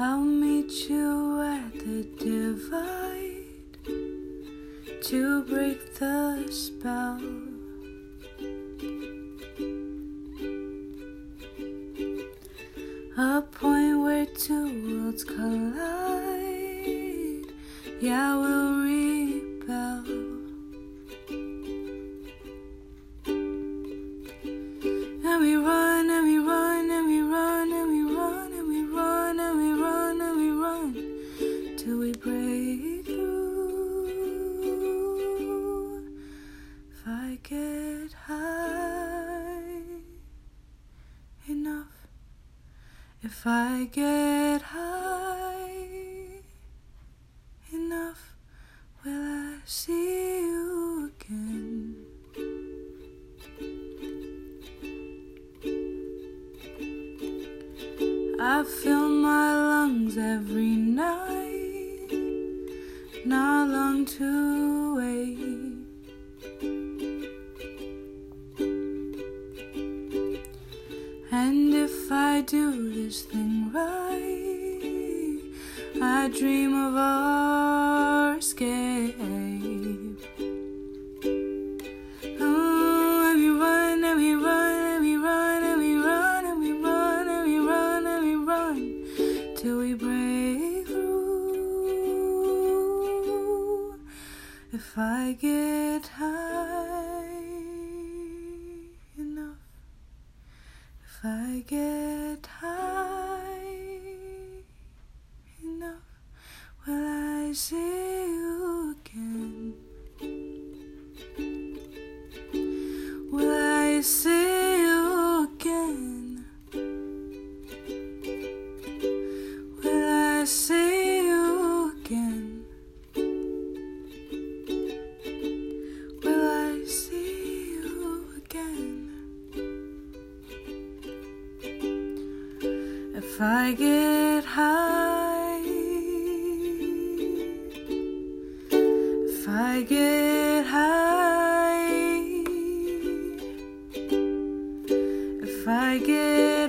I'll meet you at the divide to break the spell. A point where two worlds collide. Yeah, we'll rebel. If I get high enough, will I see you again? I fill my lungs every night, not long to wait. If I do this thing right, I dream of our escape. Oh, and we run and we run and we run and we run and we run and we run and we run till we break through. If I get high if I get high enough, will I see you again? If I get high, if I get high, if I get